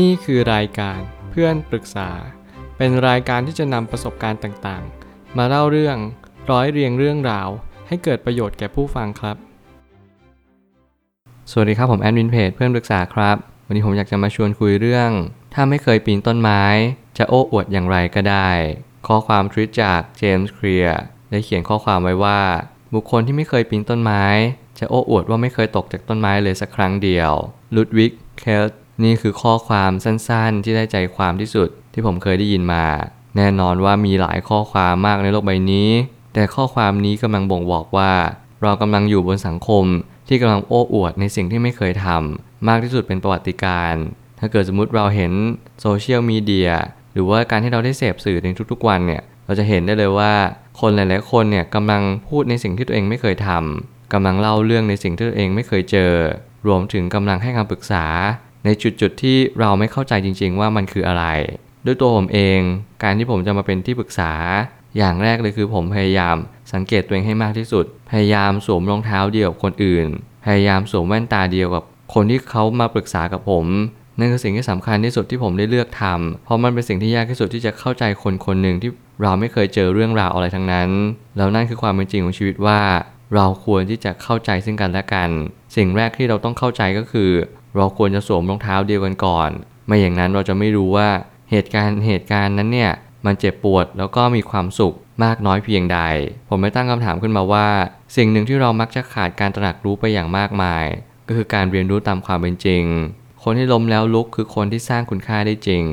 นี่คือรายการเพื่อนปรึกษา เป็นรายการที่จะนำประสบการณ์ต่างๆ มาเล่าเรื่องร้อยเรียงเรื่องราว ให้เกิดประโยชน์แก่ผู้ฟังครับ สวัสดีครับผมแอดมินเพจเพื่อนปรึกษาครับ วันนี้ผมอยากจะมาชวนคุยเรื่อง ถ้าไม่เคยปีนต้นไม้ จะโอ้อวดอย่างไรก็ได้ ข้อความทวิตจากเจมส์เคลียร์ได้เขียนข้อความไว้ว่า บุคคลที่ไม่เคยปีนต้นไม้ จะโอ้อวดว่าไม่เคยตกจากต้นไม้เลยสักครั้งเดียวลุดวิกเคล นี่คือข้อความสั้นๆ ที่ได้ใจความที่สุดที่ผมเคยได้ยินมา แน่นอนว่ามีหลายข้อความมากในโลกใบนี้ แต่ข้อความนี้กำลังบ่งบอกว่า เรากำลังอยู่บนสังคมที่กำลังโอ้อวดในสิ่งที่ไม่เคยทำมากที่สุดเป็นประวัติการ ถ้าเกิดสมมุติเราเห็นโซเชียลมีเดียหรือว่าการที่เราได้เสพสื่อในทุกๆวันเนี่ยเราจะเห็นได้เลยว่าคนหลาย ๆ คนเนี่ยกำลังพูดในสิ่งที่ตัวเองไม่เคยทำกำลังเล่าเรื่องในสิ่งที่ตัวเองไม่เคยเจอ รวมถึงกำลังให้คำปรึกษา ในจุดๆที่เราไม่เข้าใจจริง ๆ ว่ามันคืออะไร ด้วยตัวผมเอง การที่ผมจะมาเป็นที่ปรึกษา อย่างแรกเลยคือผมพยายามสังเกตตัวเองให้มากที่สุด พยายามสวมรองเท้าเดียวกับคนอื่น พยายามสวมแว่นตาเดียวกับคนที่เขามาปรึกษากับผมนั่นคือสิ่งที่สำคัญที่สุดที่ผมได้เลือกทำเพราะมันเป็นสิ่งที่ยากที่สุดที่จะเข้าใจคนคนหนึ่งที่เราไม่เคยเจอเรื่องราวอะไรทั้งนั้น แล้วนั่นคือความเป็นจริงของชีวิตว่า เราควรที่จะเข้าใจซึ่งกันและกัน สิ่งแรกที่เราต้องเข้าใจก็คือ เราควรจะสวมรองเท้าเดียวกันก่อน ไม่อย่างนั้นเราจะไม่รู้ว่าเหตุการณ์เหตุการณ์นั้นเนี่ยมันเจ็บปวดแล้วก็มีความสุขมากน้อยเพียงใด ผมไม่ตั้งคำถามขึ้นมาว่า สิ่งหนึ่งที่เรามักจะขาดการตระหนักรู้ไปอย่างมากมาย ก็คือการเรียนรู้ตามความเป็นจริง คนที่ล้มแล้วลุกคือคนที่สร้างคุณค่าได้จริง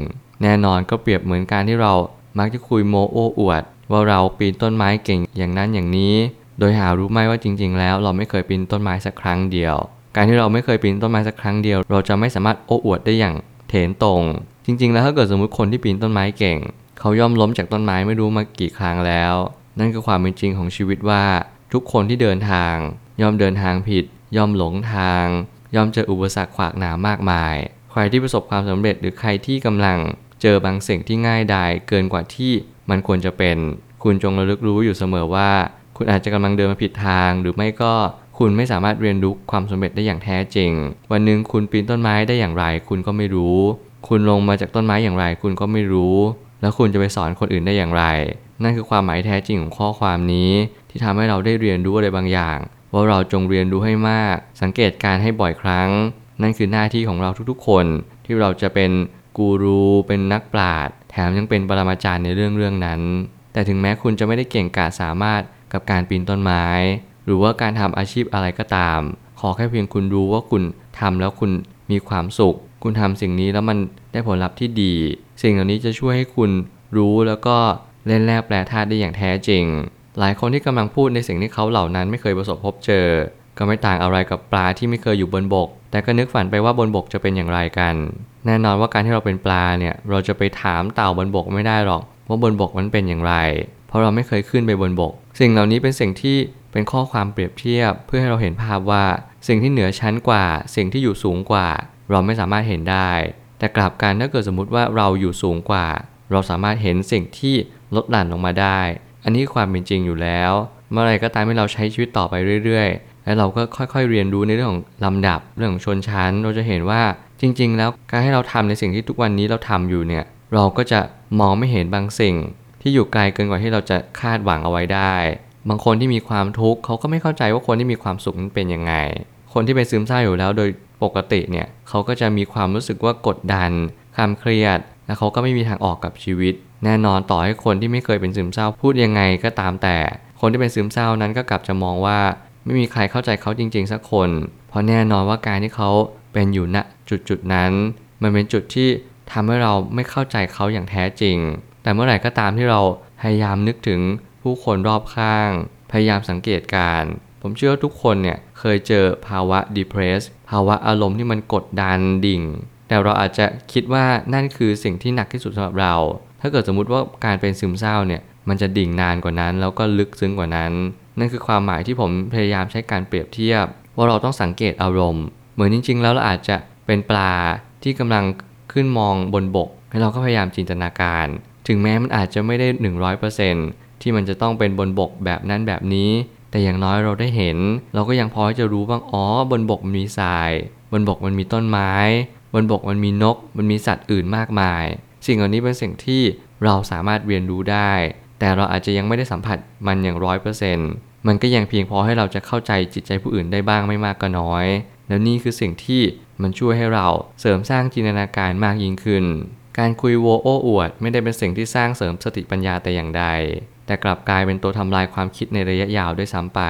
แน่นอนก็เปรียบเหมือนการที่เรามักจะคุยโมโอ้อวด ว่าเราปีนต้นไม้เก่งอย่างนั้นอย่างนี้ โดยหารู้ไหมว่าจริง ๆ แล้วเราไม่เคยปีนต้นไม้สักครั้งเดียว การที่เราไม่เคยปีนต้นไม้สักครั้งเดียว เราจะไม่สามารถโอ้อวดได้อย่างเถนตรง จริง ๆ แล้วถ้าเกิดสมมติคนที่ปีนต้นไม้เก่ง เขาย่อมล้มจากต้นไม้ไม่รู้มากี่ครั้งแล้ว นั่นคือความเป็นจริงของชีวิตว่า ทุกคนที่เดินทาง ย่อมเดินทางผิด ย่อมหลงทาง ย่อมเจออุปสรรคขวากหนามมากมาย ใครที่ประสบความสำเร็จหรือใครที่กำลังเจอบางสิ่งที่ง่ายดายเกินกว่าที่มันควรจะเป็น คุณจงระลึกรู้อยู่เสมอว่า คุณอาจจะกำลังเดินมาผิดทาง หรือไม่ก็คุณไม่สามารถเรียนรู้ความสำเร็จได้อย่างแท้จริง วันหนึ่งคุณปีนต้นไม้ได้อย่างไร คุณก็ไม่รู้ คุณลงมาจากต้นไม้อย่างไร คุณก็ไม่รู้ แล้วคุณจะไปสอนคนอื่นได้อย่างไร นั่นคือความหมายแท้จริงของข้อความนี้ ที่ทำให้เราได้เรียนรู้อะไรบางอย่าง ว่าเราจงเรียนรู้ให้มาก สังเกตการให้บ่อยครั้ง นั่นคือหน้าที่ของเราทุกๆ คน ที่เราจะเป็นกูรูเป็นนักปราชญ์แถมยังเป็นปรมาจารย์ในเรื่องเรื่องนั้น แต่ถึงแม้คุณจะไม่ได้เก่งกาจสามารถ กับการปีนต้นไม้ หรือว่าการทำอาชีพอะไรก็ตาม ขอแค่เพียงคุณรู้ว่าคุณทำแล้วคุณมีความสุข คุณทำสิ่งนี้แล้วมันได้ผลลัพธ์ที่ดี สิ่งเหล่านี้จะช่วยให้คุณรู้แล้วก็เล่นแร่แปลธาตุได้อย่างแท้จริง หลายคนที่กำลังพูดในสิ่งที่เขาเหล่านั้นไม่เคยประสบพบเจอ ก็ไม่ต่างอะไรกับปลาที่ไม่เคยอยู่บนบก แต่ก็นึกฝันไปว่าบนบกจะเป็นอย่างไรกัน แน่นอนว่าการที่เราเป็นปลาเนี่ย เราจะไปถามเต่าบนบกไม่ได้หรอก ว่าบนบกมันเป็นอย่างไร เพราะเราไม่เคยขึ้นไปบนบก สิ่งเหล่านี้เป็นสิ่งที่เป็นข้อความเปรียบเทียบ เพื่อให้เราเห็นภาพว่าสิ่งที่เหนือชั้นกว่า สิ่งที่อยู่สูงกว่า เราไม่สามารถเห็นได้ แต่กลับกันถ้าเกิดสมมติว่าเราอยู่สูงกว่า เราสามารถเห็นสิ่งที่ลดหลั่นลงมาได้ อันนี้ความเป็นจริงอยู่แล้ว เมื่อไรก็ตามที่เราใช้ชีวิตต่อไปเรื่อยๆ แล้วเราก็ค่อยๆเรียนรู้ในเรื่องของลำดับเรื่องของชนชั้น เราจะเห็นว่าจริง ๆ แล้วการให้เราทำในสิ่งที่ทุกวันนี้เราทำอยู่เนี่ยเราก็จะมองไม่เห็นบางสิ่ง ที่อยู่ไกลเกินกว่าที่เราจะคาดหวังเอาไว้ได้ บางคนที่มีความทุกข์เขาก็ไม่เข้าใจว่าคนที่มีความสุขนั้นเป็นยังไง คนที่เป็นซึมเศร้าอยู่แล้วโดยปกติเนี่ยเขาก็จะมีความรู้สึกว่ากดดันความเครียด และเขาก็ไม่มีทางออกกับชีวิต แน่นอนต่อให้คนที่ไม่เคยเป็นซึมเศร้าพูดยังไงก็ตามแต่ คนที่เป็นซึมเศร้านั้นก็กลับจะมองว่า ไม่มีใครเข้าใจเขาจริง ๆ สักคน เพราะแน่นอนว่าการที่เขาเป็นอยู่ณจุดจุดนั้น มันเป็นจุดที่ทำให้เราไม่เข้าใจเขาอย่างแท้จริง แต่เมื่อไหร่ก็ตามที่เราพยายามนึกถึงผู้คนรอบข้าง พยายามสังเกตการ ผมเชื่อว่าทุกคนเนี่ยเคยเจอภาวะ depress ภาวะอารมณ์ที่มันกดดันดิ่ง แต่เราอาจจะคิดว่านั่นคือสิ่งที่หนักที่สุดสำหรับเรา ถ้าเกิดสมมุติว่าการเป็นซึมเศร้าเนี่ยมันจะดิ่งนานกว่านั้น แล้วก็ลึกซึ้งกว่านั้น นั่นคือความหมายที่ผมพยายามใช้การเปรียบเทียบ ว่าเราต้องสังเกตอารมณ์ เหมือนจริง ๆ แล้วเราอาจจะเป็นปลาที่กำลังขึ้นมองบนบกให้เราก็พยายามจินตนาการ ถึงแม้มันอาจจะไม่ได้ 100%ที่มันจะต้องเป็นบนบกแบบนั้นแบบนี้ แต่อย่างน้อยเราได้เห็น เราก็ยังพอจะรู้บ้างอ๋อบนบกมันมีทราย บนบกมันมีต้นไม้บบนบกมันมีนก มันมีสัตว์อื่นมากมาย สิ่งเหล่านี้เป็นสิ่งที่เราสามารถเรียนรู้ได้ แต่เราอาจจะยังไม่ได้สัมผัสมันอย่างร้อยเปอร์เซ็นต์มันก็ยังเพียงพอให้เราจะเข้าใจจิตใจผู้อื่นได้บ้างไม่มากก็น้อย แล้วนี่คือสิ่งที่มันช่วยให้เราเสริมสร้างจินตนาการมากยิ่งขึ้น การคุยโวโอ้อวด ไม่ได้เป็นสิ่งที่สร้างเสริมสติปัญญาแต่อย่างใด แต่กลับกลายเป็นตัวทำลายความคิดในระยะยาวด้วยซ้ำไป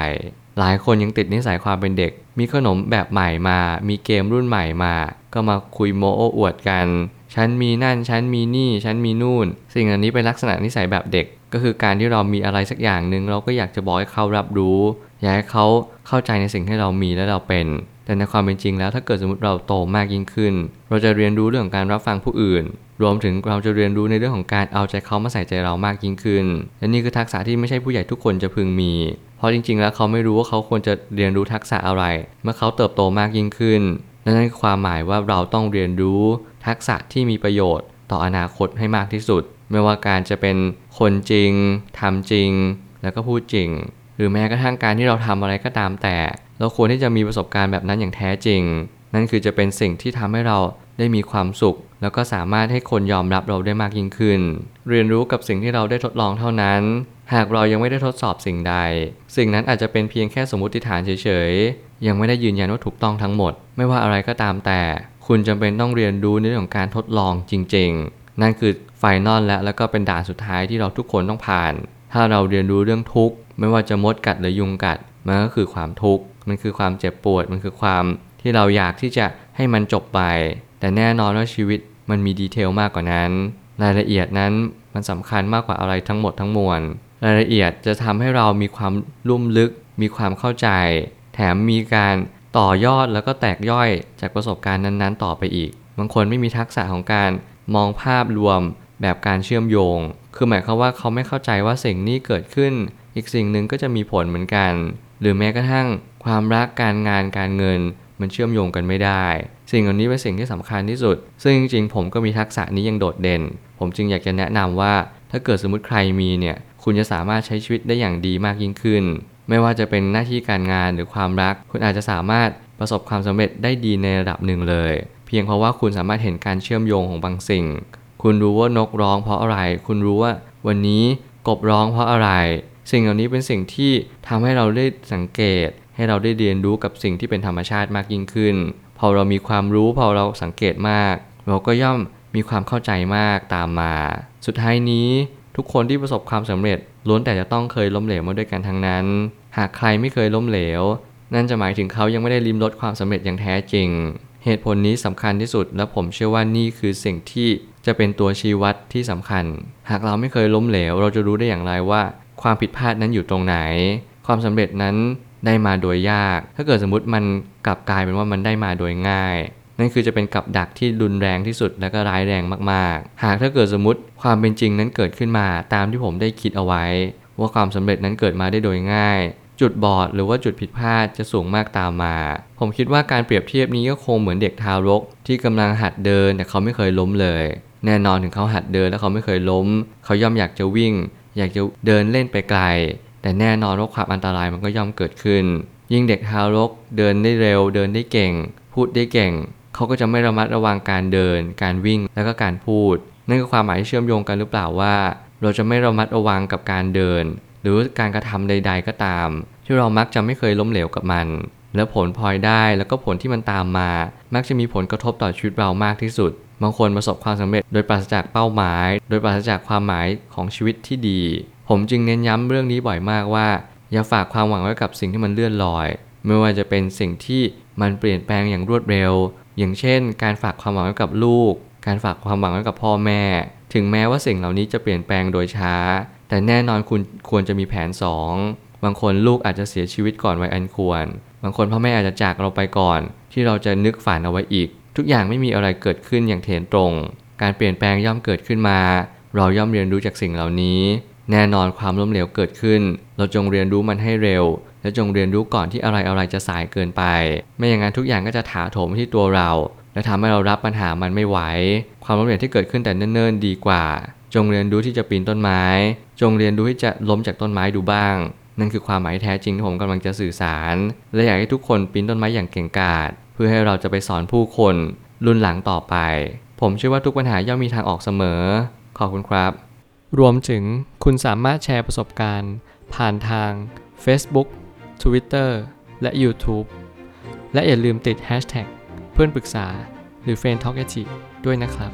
หลายคนยังติดนิสัยความเป็นเด็ก มีขนมแบบใหม่มา มีเกมรุ่นใหม่มา ก็มาคุยโมโอ้อวดกัน ฉันมีนั่น ฉันมีนี่ ฉันมีนู่น สิ่งเหล่านี้เป็นลักษณะนิสัยแบบเด็ก ก็คือการที่เรามีอะไรสักอย่างหนึ่งเราก็อยากจะบอกให้เขารับรู้ อยากให้เขาเข้าใจในสิ่งที่เรามีและเราเป็น แต่ในความเป็นจริงแล้วถ้าเกิดสมมติเราโตมากยิ่งขึ้น เราจะเรียนรู้เรื่องการรับฟังผู้อื่น รวมถึงเราจะเรียนรู้ในเรื่องของการเอาใจเขามาใส่ใจเรามากยิ่งขึ้น และนี่คือทักษะที่ไม่ใช่ผู้ใหญ่ทุกคนจะพึงมี เพราะจริง ๆ แล้วเขาไม่รู้ว่าเขาควรจะเรียนรู้ทักษะอะไร เมื่อเขาเติบโตมากยิ่งขึ้น นั่นคือความหมายว่าเราต้องเรียนรู้ทักษะที่มีประโยชน์ ต่ออนาคตให้มากที่สุด ไม่ว่าการจะเป็นคนจริงทำจริง แล้วก็พูดจริง หรือแม้กระทั่งการที่เราทำอะไรก็ตามแต่ เราควรที่จะมีประสบการณ์แบบนั้นอย่างแท้จริง นั่นคือจะเป็นสิ่งที่ทำให้เราได้มีความสุข แล้วก็สามารถให้คนยอมรับเราได้มากยิ่งขึ้น เรียนรู้กับสิ่งที่เราได้ทดลองเท่านั้น หากเรายังไม่ได้ทดสอบสิ่งใด สิ่งนั้นอาจจะเป็นเพียงแค่สมมติฐานเฉยๆ ยังไม่ได้ยืนยันว่าถูกต้องทั้งหมด ไม่ว่าอะไรก็ตามแต่ คุณจำเป็นต้องเรียนรู้ในเรื่องของการทดลองจริง ๆ นั่นคือไฟนอลและแล้วก็เป็นด่านสุดท้ายที่เราทุกคนต้องผ่าน ถ้าเราเรียนรู้เรื่องทุกข์ ไม่ว่าจะมดกัดหรือยุงกัด มันก็คือความทุกข์ มันคือความเจ็บปวด มันคือความที่เราอยากที่จะให้มันจบไป แต่แน่นอนว่าชีวิตมันมีดีเทลมากกว่านั้น รายละเอียดนั้นมันสำคัญมากกว่าอะไรทั้งหมดทั้งมวล รายละเอียดจะทำให้เรามีความลุ่มลึก มีความเข้าใจ แถมมีการต่อยอดแล้วก็แตกย่อยจากประสบการณ์นั้นๆ ต่อไปอีก บางคนไม่มีทักษะของการมองภาพรวมแบบการเชื่อมโยง คือหมายความว่าเขาไม่เข้าใจว่าสิ่งนี้เกิดขึ้น อีกสิ่งหนึ่งก็จะมีผลเหมือนกัน หรือแม้กระทั่งความรักการงานการเงิน มันเชื่อมโยงกันไม่ได้ สิ่งเหล่านี้เป็นสิ่งที่สำคัญที่สุด ซึ่งจริงๆ ผมก็มีทักษะนี้ยังโดดเด่น ผมจึงอยากจะแนะนำว่า ถ้าเกิดสมมติใครมีเนี่ย คุณจะสามารถใช้ชีวิตได้อย่างดีมากยิ่งขึ้น ไม่ว่าจะเป็นหน้าที่การงานหรือความรัก คุณอาจจะสามารถประสบความสำเร็จได้ดีในระดับหนึ่งเลย เพียงเพราะว่าคุณสามารถเห็นการเชื่อมโยงของบางสิ่ง คุณรู้ว่านกร้องเพราะอะไร คุณรู้ว่าวันนี้กบร้องเพราะอะไร สิ่งเหล่านี้เป็นสิ่งที่ทำให้เราได้สังเกต ให้เราได้เรียนรู้กับสิ่งที่เป็นธรรมชาติมากยิ่งขึ้น พอเรามีความรู้พอเราสังเกตมาก เราก็ย่อมมีความเข้าใจมากตามมา สุดท้ายนี้ทุกคนที่ประสบความสำเร็จล้วนแต่จะต้องเคยล้มเหลวมาด้วยกันทั้งนั้น หากใครไม่เคยล้มเหลว นั่นจะหมายถึงเขายังไม่ได้ลิ้มรสความสำเร็จอย่างแท้จริง เหตุผลนี้สำคัญที่สุด และผมเชื่อว่านี่คือสิ่งที่จะเป็นตัวชี้วัดที่สำคัญ หากเราไม่เคยล้มเหลว เราจะรู้ได้อย่างไรว่า ความผิดพลาดนั้นอยู่ตรงไหน ความสำเร็จนั้นได้มาโดยยาก ถ้าเกิดสมมติมันกลับกลายเป็นว่ามันได้มาโดยง่าย นั่นคือจะเป็นกับดักที่รุนแรงที่สุดและก็ร้ายแรงมากๆ หากถ้าเกิดสมมติความเป็นจริงนั้นเกิดขึ้นมาตามที่ผมได้คิดเอาไว้ ว่าความสำเร็จนั้นเกิดมาได้โดยง่าย จุดบอดหรือว่าจุดผิดพลาดจะสูงมากตามมา ผมคิดว่าการเปรียบเทียบนี้ก็คงเหมือนเด็กทารก ที่กำลังหัดเดินแต่เขาไม่เคยล้มเลย แน่นอนถึงเขาหัดเดินแล้วเขาไม่เคยล้ม เขาย่อมอยากจะวิ่ง อยากจะเดินเล่นไปไกล แต่แน่นอนว่าความอันตรายมันก็ย่อมเกิดขึ้น ยิ่งเด็กทารกเดินได้เร็ว เดินได้เก่ง พูดได้เก่ง เขาก็จะไม่ระมัดระวังการเดิน การวิ่งแล้วก็การพูด นั่นคือความหมายที่เชื่อมโยงกันหรือเปล่าว่า เราจะไม่ระมัดระวังกับการเดิน หรือการกระทำใด ๆ ก็ตาม ที่เรามักจะไม่เคยล้มเหลวกับมัน แล้วผลพลอยได้แล้วก็ผลที่มันตามมา มักจะมีผลกระทบต่อชีวิตเรามากที่สุด บางคนประสบความสำเร็จ โดยปราศจากเป้าหมาย โดยปราศจากความหมายของชีวิตที่ดี ผมจึงเน้นย้ำเรื่องนี้บ่อยมากว่า อย่าฝากความหวังไว้กับสิ่งที่มันเลื่อนลอย ไม่ว่าจะเป็นสิ่งที่มันเปลี่ยนแปลงอย่างรวดเร็ว อย่างเช่น การฝากความหวังไว้กับลูก การฝากความหวังไว้กับพ่อแม่ ถึงแม้ว่าสิ่งเหล่านี้จะเปลี่ยนแปลงโดยช้า แต่แน่นอนคุณควรจะมีแผน 2 บางคนลูกอาจจะเสียชีวิตก่อนวัยอันควร บางคนพ่อแม่อาจจะจากเราไปก่อน ที่เราจะนึกฝันเอาไว้อีก ทุกอย่างไม่มีอะไรเกิดขึ้นอย่างเถนตรง การเปลี่ยนแปลงย่อมเกิดขึ้นมา เราย่อมเรียนรู้จากสิ่งเหล่านี้ แน่นอนความล้มเหลวเกิดขึ้น เราจงเรียนรู้มันให้เร็ว และจงเรียนรู้ก่อนที่อะไรอะไรจะสายเกินไป ไม่อย่างนั้นทุกอย่างก็จะถาโถมที่ตัวเรา และทำให้เรารับปัญหามันไม่ไหว ความล้มเหลวที่เกิดขึ้นแต่เนิ่นๆดีกว่า จงเรียนรู้ที่จะปีนต้นไม้ จงเรียนรู้ที่จะล้มจากต้นไม้ดูบ้างนั่นคือความหมายแท้จริงที่ผมกำลังจะสื่อสาร และอยากให้ทุกคนปีนต้นไม้อย่างเก่งกาจ พื่อให้เราจะไปสอนผู้คนรุ่นหลังต่อไป ผมเชื่อว่าทุกปัญหาย่อมมีทางออกเสมอ ขอบคุณครับ รวมถึงคุณสามารถแชร์ประสบการณ์ ผ่านทาง Facebook Twitter และ YouTube และอย่าลืมติด Hashtag เพื่อนปรึกษาหรือ f r ร e n d Talk ด้วยนะครับ